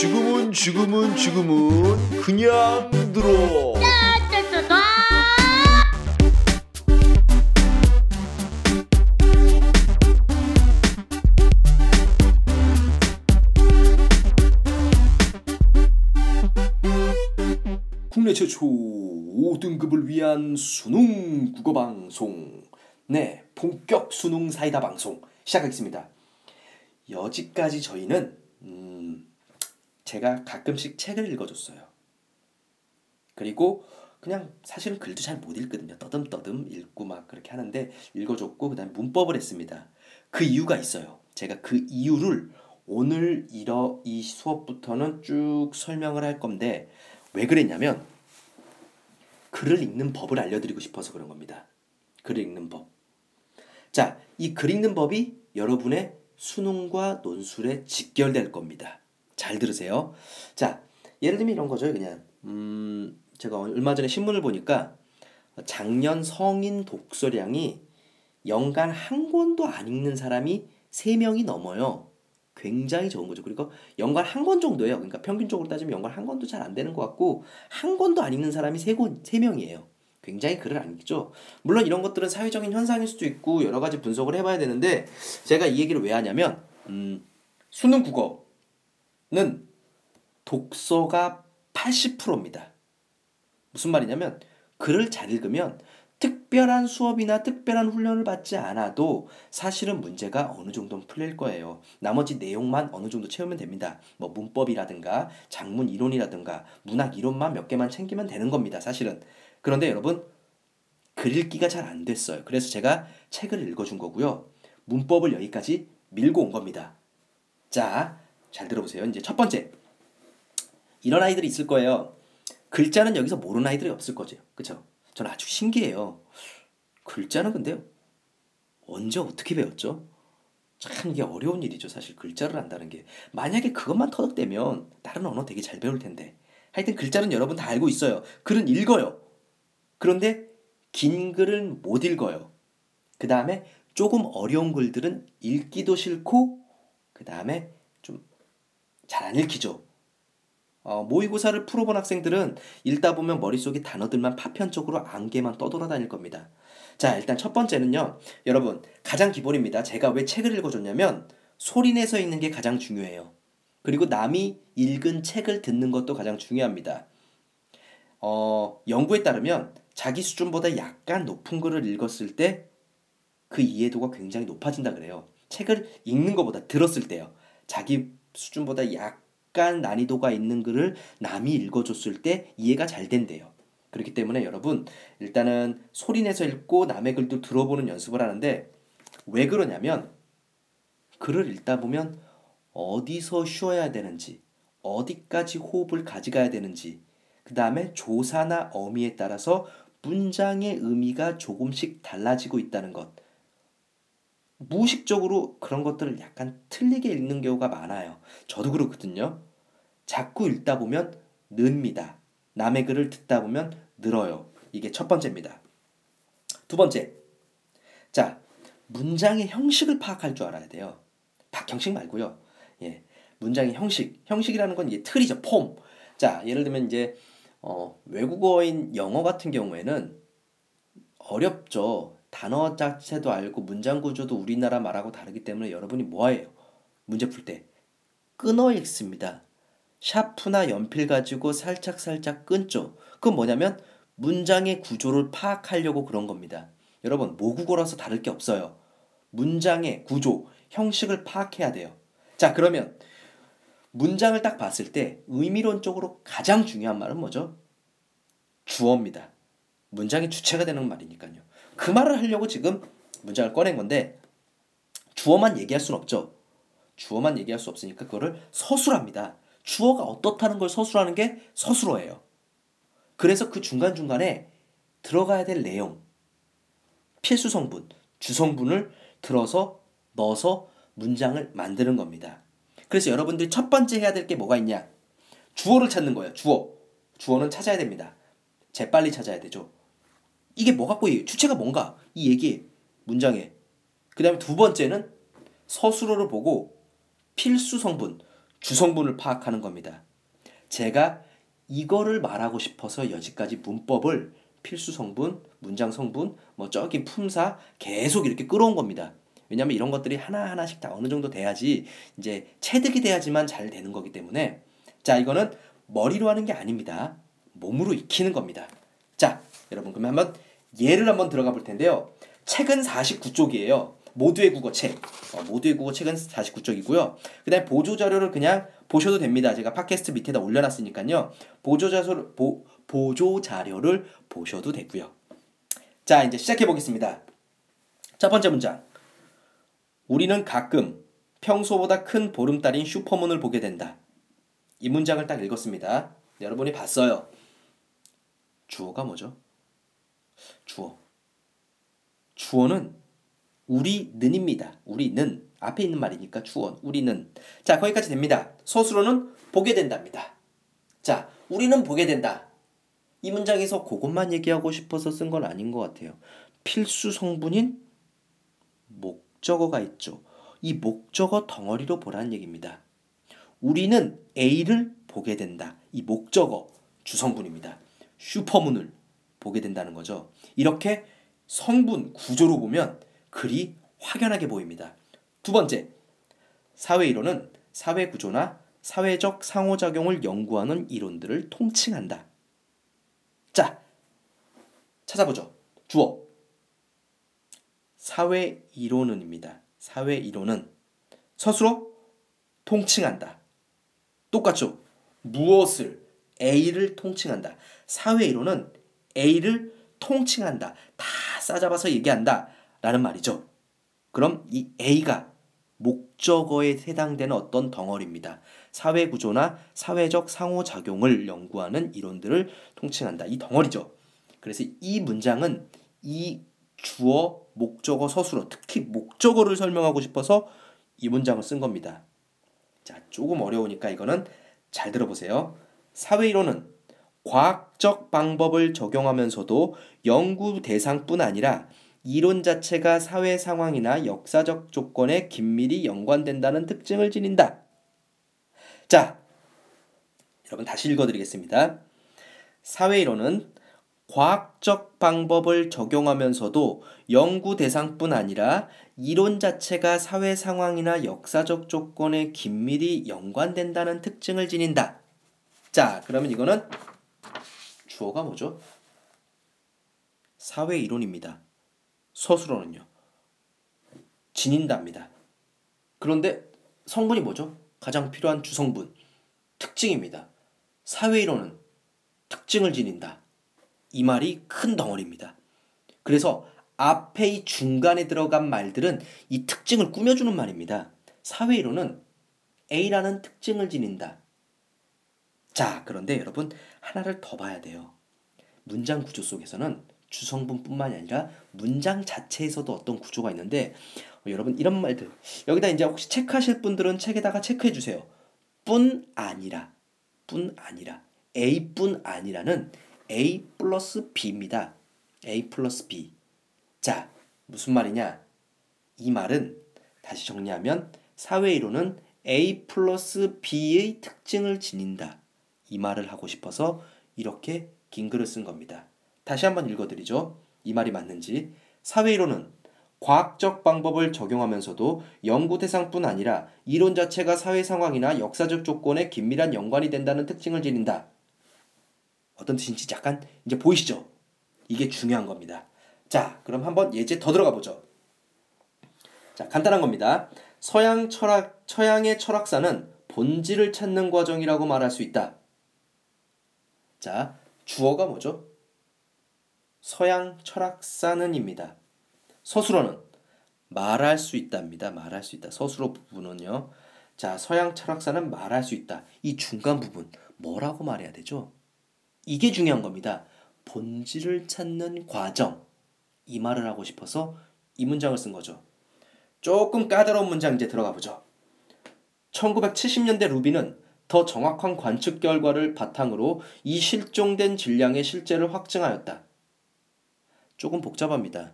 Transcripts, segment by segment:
지금은 지금은 지금은 그냥 들어. 국내 최초 5등급을 위한 수능 국어 방송. 네, 본격 수능 사이다 방송 시작하겠습니다. 여지까지 저희는 음, 제가 가끔씩 책을 읽어줬어요. 그리고 그냥 사실은 글도 잘 못 읽거든요. 떠듬떠듬 읽고 막 그렇게 하는데 읽어줬고 그다음에 문법을 했습니다. 그 이유가 있어요. 제가 그 이유를 오늘 이러 이 수업부터는 쭉 설명을 할 건데 왜 그랬냐면 글을 읽는 법을 알려드리고 싶어서 그런 겁니다. 글을 읽는 법. 자, 이 글 읽는 법이 여러분의 수능과 논술에 직결될 겁니다. 잘 들으세요. 자, 예를 들면 이런 거죠. 그냥 음, 제가 얼마 전에 신문을 보니까 작년 성인 독서량이 연간 한 권도 안 읽는 사람이 3명이 넘어요. 굉장히 적은 거죠. 그리고 연간 한 권 정도예요. 그러니까 평균적으로 따지면 연간 한 권도 잘 안 되는 것 같고 한 권도 안 읽는 사람이 세 권, 세 명이에요. 굉장히 글을 안 읽죠. 물론 이런 것들은 사회적인 현상일 수도 있고 여러 가지 분석을 해봐야 되는데 제가 이 얘기를 왜 하냐면 음, 수능 국어 는 독서가 80%입니다. 무슨 말이냐면 글을 잘 읽으면 특별한 수업이나 특별한 훈련을 받지 않아도 사실은 문제가 어느 정도는 풀릴 거예요. 나머지 내용만 어느 정도 채우면 됩니다. 뭐 문법이라든가 작문 이론이라든가 문학 이론만 몇 개만 챙기면 되는 겁니다. 사실은. 그런데 여러분 글 읽기가 잘 안 됐어요. 그래서 제가 책을 읽어준 거고요. 문법을 여기까지 밀고 온 겁니다. 자, 잘 들어보세요. 이제 첫 번째. 이런 아이들이 있을 거예요. 글자는 여기서 모르는 아이들이 없을 거죠. 그쵸? 저는 아주 신기해요. 글자는 근데 언제 어떻게 배웠죠? 참 이게 어려운 일이죠. 사실 글자를 안다는 게. 만약에 그것만 터득되면 다른 언어 되게 잘 배울 텐데. 하여튼 글자는 여러분 다 알고 있어요. 글은 읽어요. 그런데 긴 글은 못 읽어요. 그 다음에 조금 어려운 글들은 읽기도 싫고 그 다음에 좀 잘 안 읽히죠. 어, 모의고사를 풀어본 학생들은 읽다 보면 머릿속에 단어들만 파편적으로 안개만 떠돌아다닐 겁니다. 자, 일단 첫 번째는요. 여러분, 가장 기본입니다. 제가 왜 책을 읽어줬냐면 소리내서 읽는 게 가장 중요해요. 그리고 남이 읽은 책을 듣는 것도 가장 중요합니다. 어, 연구에 따르면 자기 수준보다 약간 높은 글을 읽었을 때 그 이해도가 굉장히 높아진다 그래요. 책을 읽는 것보다 들었을 때요. 자기 수준보다 약 약간 난이도가 있는 글을 남이 읽어줬을 때 이해가 잘 된대요. 그렇기 때문에 여러분 일단은 소리내서 읽고 남의 글도 들어보는 연습을 하는데 왜 그러냐면 글을 읽다 보면 어디서 쉬어야 되는지 어디까지 호흡을 가져가야 되는지 그 다음에 조사나 어미에 따라서 문장의 의미가 조금씩 달라지고 있다는 것 무의식적으로 그런 것들을 약간 틀리게 읽는 경우가 많아요. 저도 그렇거든요. 자꾸 읽다 보면 는니다. 남의 글을 듣다 보면 늘어요. 이게 첫 번째입니다. 두 번째. 자, 문장의 형식을 파악할 줄 알아야 돼요. 박형식 말고요. 예. 문장의 형식. 형식이라는 건 이제 틀이죠. 폼. 자, 예를 들면 이제 어, 외국어인 영어 같은 경우에는 어렵죠. 단어 자체도 알고 문장 구조도 우리나라 말하고 다르기 때문에 여러분이 뭐해요? 문제 풀 때 끊어 읽습니다. 샤프나 연필 가지고 살짝 살짝 끊죠. 그건 뭐냐면 문장의 구조를 파악하려고 그런 겁니다. 여러분 모국어라서 다를 게 없어요. 문장의 구조, 형식을 파악해야 돼요. 자 그러면 문장을 딱 봤을 때 의미론적으로 가장 중요한 말은 뭐죠? 주어입니다. 문장의 주체가 되는 말이니까요. 그 말을 하려고 지금 문장을 꺼낸 건데 주어만 얘기할 수는 없죠. 주어만 얘기할 수 없으니까 그거를 서술합니다. 주어가 어떻다는 걸 서술하는 게 서술어예요. 그래서 그 중간중간에 들어가야 될 내용, 필수 성분, 주성분을 들어서 넣어서 문장을 만드는 겁니다. 그래서 여러분들이 첫 번째 해야 될 게 뭐가 있냐? 주어를 찾는 거예요. 주어. 주어는 찾아야 됩니다. 재빨리 찾아야 되죠. 이게 뭐 갖고 얘기해? 주체가 뭔가? 이 얘기에 문장에. 그 다음에 두 번째는 서술어를 보고 필수 성분, 주성분을 파악하는 겁니다. 제가 이거를 말하고 싶어서 여지까지 문법을 필수 성분, 문장 성분, 뭐 저기 품사 계속 이렇게 끌어온 겁니다. 왜냐하면 이런 것들이 하나하나씩 다 어느 정도 돼야지 이제 체득이 돼야지만 잘 되는 거기 때문에 자 이거는 머리로 하는 게 아닙니다. 몸으로 익히는 겁니다. 자 여러분 그러면 한번 예를 한번 들어가 볼 텐데요. 책은 49쪽이에요. 모두의 국어 책. 어, 모두의 국어 책은 49쪽이고요. 그 다음에 보조 자료를 그냥 보셔도 됩니다. 제가 팟캐스트 밑에다 올려놨으니까요. 보조 자료를, 보, 보조 자료를 보셔도 되고요. 자, 이제 시작해 보겠습니다. 첫 번째 문장. 우리는 가끔 평소보다 큰 보름달인 슈퍼문을 보게 된다. 이 문장을 딱 읽었습니다. 여러분이 봤어요. 주어가 뭐죠? 주어. 주어는 우리는입니다. 우리는 앞에 있는 말이니까 주어. 우리는 자 거기까지 됩니다. 서술어는 보게 된답니다. 자 우리는 보게 된다. 이 문장에서 그것만 얘기하고 싶어서 쓴 건 아닌 것 같아요. 필수 성분인 목적어가 있죠. 이 목적어 덩어리로 보라는 얘기입니다. 우리는 A를 보게 된다. 이 목적어 주성분입니다. 슈퍼문을 보게 된다는 거죠. 이렇게 성분 구조로 보면 글이 확연하게 보입니다. 두 번째, 사회 이론은 사회 구조나 사회적 상호작용을 연구하는 이론들을 통칭한다. 자, 찾아보죠. 주어. 사회 이론은입니다. 사회 이론은 서술어 통칭한다. 똑같죠? 무엇을 A를 통칭한다. 사회 이론은 A를 통칭한다. 다 싸잡아서 얘기한다. 라는 말이죠. 그럼 이 A가 목적어에 해당되는 어떤 덩어리입니다. 사회 구조나 사회적 상호작용을 연구하는 이론들을 통칭한다. 이 덩어리죠. 그래서 이 문장은 이 주어, 목적어, 서술어, 특히 목적어를 설명하고 싶어서 이 문장을 쓴 겁니다. 자, 조금 어려우니까 이거는 잘 들어보세요. 사회이론은 과학적 방법을 적용하면서도 연구 대상뿐 아니라 이론 자체가 사회 상황이나 역사적 조건에 긴밀히 연관된다는 특징을 지닌다. 자, 여러분 다시 읽어드리겠습니다. 사회이론은 과학적 방법을 적용하면서도 연구 대상뿐 아니라 이론 자체가 사회 상황이나 역사적 조건에 긴밀히 연관된다는 특징을 지닌다. 자, 그러면 이거는 주어가 뭐죠? 사회 이론입니다. 서술어는요. 지닌답니다. 그런데 성분이 뭐죠? 가장 필요한 주성분. 특징입니다. 사회 이론은 특징을 지닌다. 이 말이 큰 덩어리입니다. 그래서 앞에 이 중간에 들어간 말들은 이 특징을 꾸며주는 말입니다. 사회 이론은 A라는 특징을 지닌다. 자, 그런데 여러분, 하나를 더 봐야 돼요. 문장 구조 속에서는 주성분뿐만이 아니라 문장 자체에서도 어떤 구조가 있는데 어, 여러분 이런 말들 여기다 이제 혹시 체크하실 분들은 책에다가 체크해 주세요. 뿐 아니라 뿐 아니라 A뿐 아니라는 A 플러스 B입니다. A 플러스 B. 자 무슨 말이냐? 이 말은 다시 정리하면 사회이론은 A 플러스 B의 특징을 지닌다. 이 말을 하고 싶어서 이렇게 긴 글을 쓴 겁니다. 다시 한번 읽어드리죠. 이 말이 맞는지. 사회이론은 과학적 방법을 적용하면서도 연구 대상뿐 아니라 이론 자체가 사회 상황이나 역사적 조건에 긴밀한 연관이 된다는 특징을 지닌다. 어떤 뜻인지 약간 이제 보이시죠? 이게 중요한 겁니다. 자, 그럼 한번 예제 더 들어가 보죠. 자, 간단한 겁니다. 서양 철학, 서양의 철학사는 본질을 찾는 과정이라고 말할 수 있다. 자, 주어가 뭐죠? 서양 철학사는입니다. 서술어는 말할 수 있답니다. 말할 수 있다. 서술어 부분은요. 자, 서양 철학사는 말할 수 있다. 이 중간 부분 뭐라고 말해야 되죠? 이게 중요한 겁니다. 본질을 찾는 과정. 이 말을 하고 싶어서 이 문장을 쓴 거죠. 조금 까다로운 문장 이제 들어가 보죠. 1970년대 루비는 더 정확한 관측 결과를 바탕으로 이 실종된 질량의 실제를 확증하였다. 조금 복잡합니다.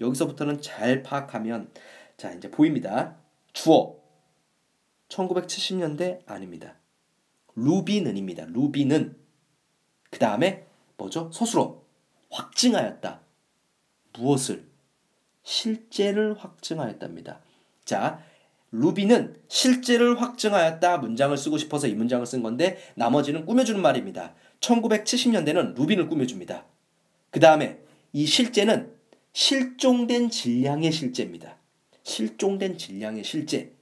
여기서부터는 잘 파악하면 자 이제 보입니다. 주어 1970년대 아닙니다. 루비는입니다. 루비는 그 다음에 뭐죠? 서술어 확증하였다. 무엇을? 실제를 확증하였답니다. 자, 루비는 실제를 확증하였다 문장을 쓰고 싶어서 이 문장을 쓴 건데 나머지는 꾸며주는 말입니다. 1970년대는 루빈을 꾸며줍니다. 그 다음에 이 실제는 실종된 질량의 실제입니다. 실종된 질량의 실제.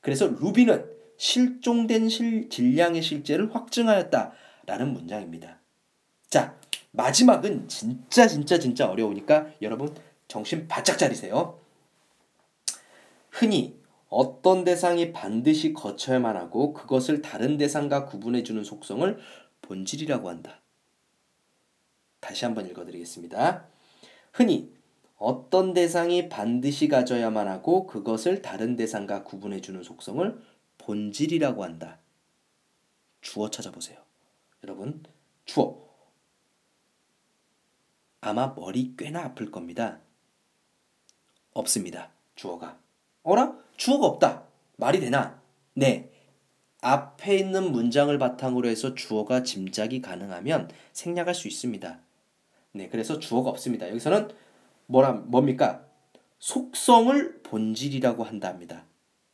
그래서 루비는 실종된 실, 질량의 실제를 확증하였다라는 문장입니다. 자, 마지막은 진짜 진짜 진짜 어려우니까 여러분 정신 바짝 차리세요. 흔히 어떤 대상이 반드시 거쳐야만 하고 그것을 다른 대상과 구분해 주는 속성을 본질이라고 한다. 다시 한번 읽어 드리겠습니다. 흔히 어떤 대상이 반드시 가져야만 하고 그것을 다른 대상과 구분해 주는 속성을 본질이라고 한다. 주어 찾아보세요. 여러분, 주어. 아마 머리 꽤나 아플 겁니다. 없습니다. 주어가. 어라? 주어가 없다. 말이 되나? 네. 앞에 있는 문장을 바탕으로 해서 주어가 짐작이 가능하면 생략할 수 있습니다. 네, 그래서 주어가 없습니다. 여기서는 뭐라 뭡니까? 속성을 본질이라고 한답니다.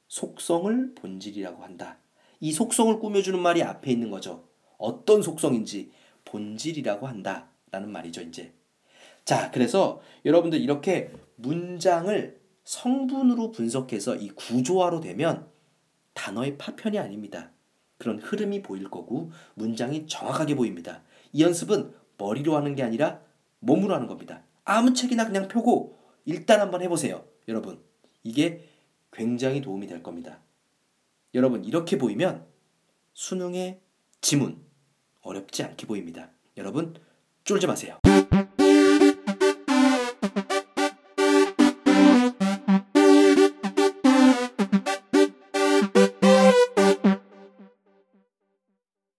속성을 본질이라고 한다. 이 속성을 꾸며주는 말이 앞에 있는 거죠. 어떤 속성인지 본질이라고 한다라는 말이죠, 이제. 자, 그래서 여러분들 이렇게 문장을 성분으로 분석해서 이 구조화로 되면 단어의 파편이 아닙니다. 그런 흐름이 보일 거고 문장이 정확하게 보입니다. 이 연습은 머리로 하는 게 아니라 몸으로 하는 겁니다. 아무 책이나 그냥 펴고 일단 한번 해보세요. 여러분, 이게 굉장히 도움이 될 겁니다. 여러분, 이렇게 보이면 수능의 지문 어렵지 않게 보입니다. 여러분, 쫄지 마세요.